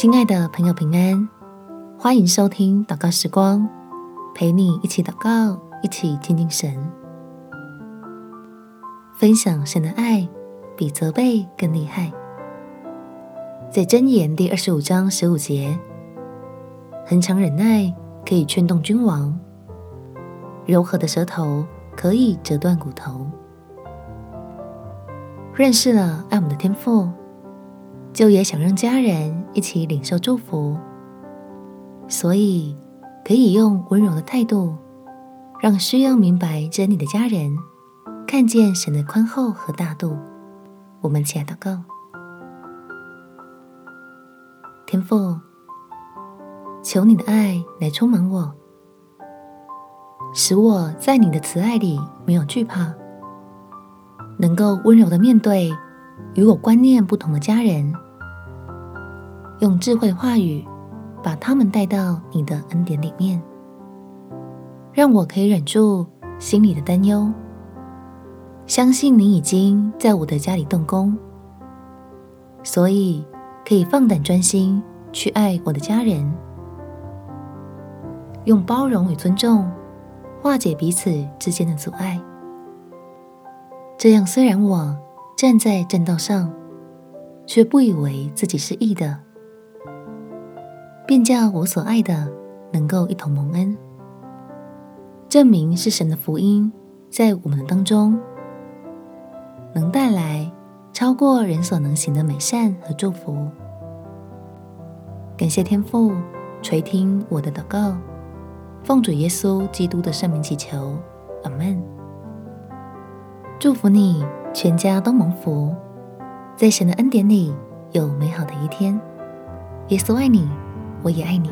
亲爱的朋友，平安！欢迎收听祷告时光，陪你一起祷告，一起亲近神，分享神的爱，比责备更厉害。在箴言第二十五章十五节，恒常忍耐可以劝动君王，柔和的舌头可以折断骨头。认识了爱我们的天赋，就也想让家人一起领受祝福，所以可以用温柔的态度，让需要明白真理的家人看见神的宽厚和大度。我们起来祷告。天父，求你的爱来充满我，使我在你的慈爱里没有惧怕，能够温柔的面对与我观念不同的家人，用智慧话语把他们带到你的恩典里面，让我可以忍住心里的担忧，相信你已经在我的家里动工，所以，可以放胆专心去爱我的家人，用包容与尊重化解彼此之间的阻碍。这样，虽然我站在正道上，却不以为自己是义的，便叫我所爱的能够一同蒙恩，证明是神的福音在我们的当中，能带来。超过人所能行的美善和祝福，感谢天父垂听我的祷告，奉主耶稣基督的圣名祈求，阿门。祝福你全家都蒙福，在神的恩典里有美好的一天。耶稣爱你，我也爱你。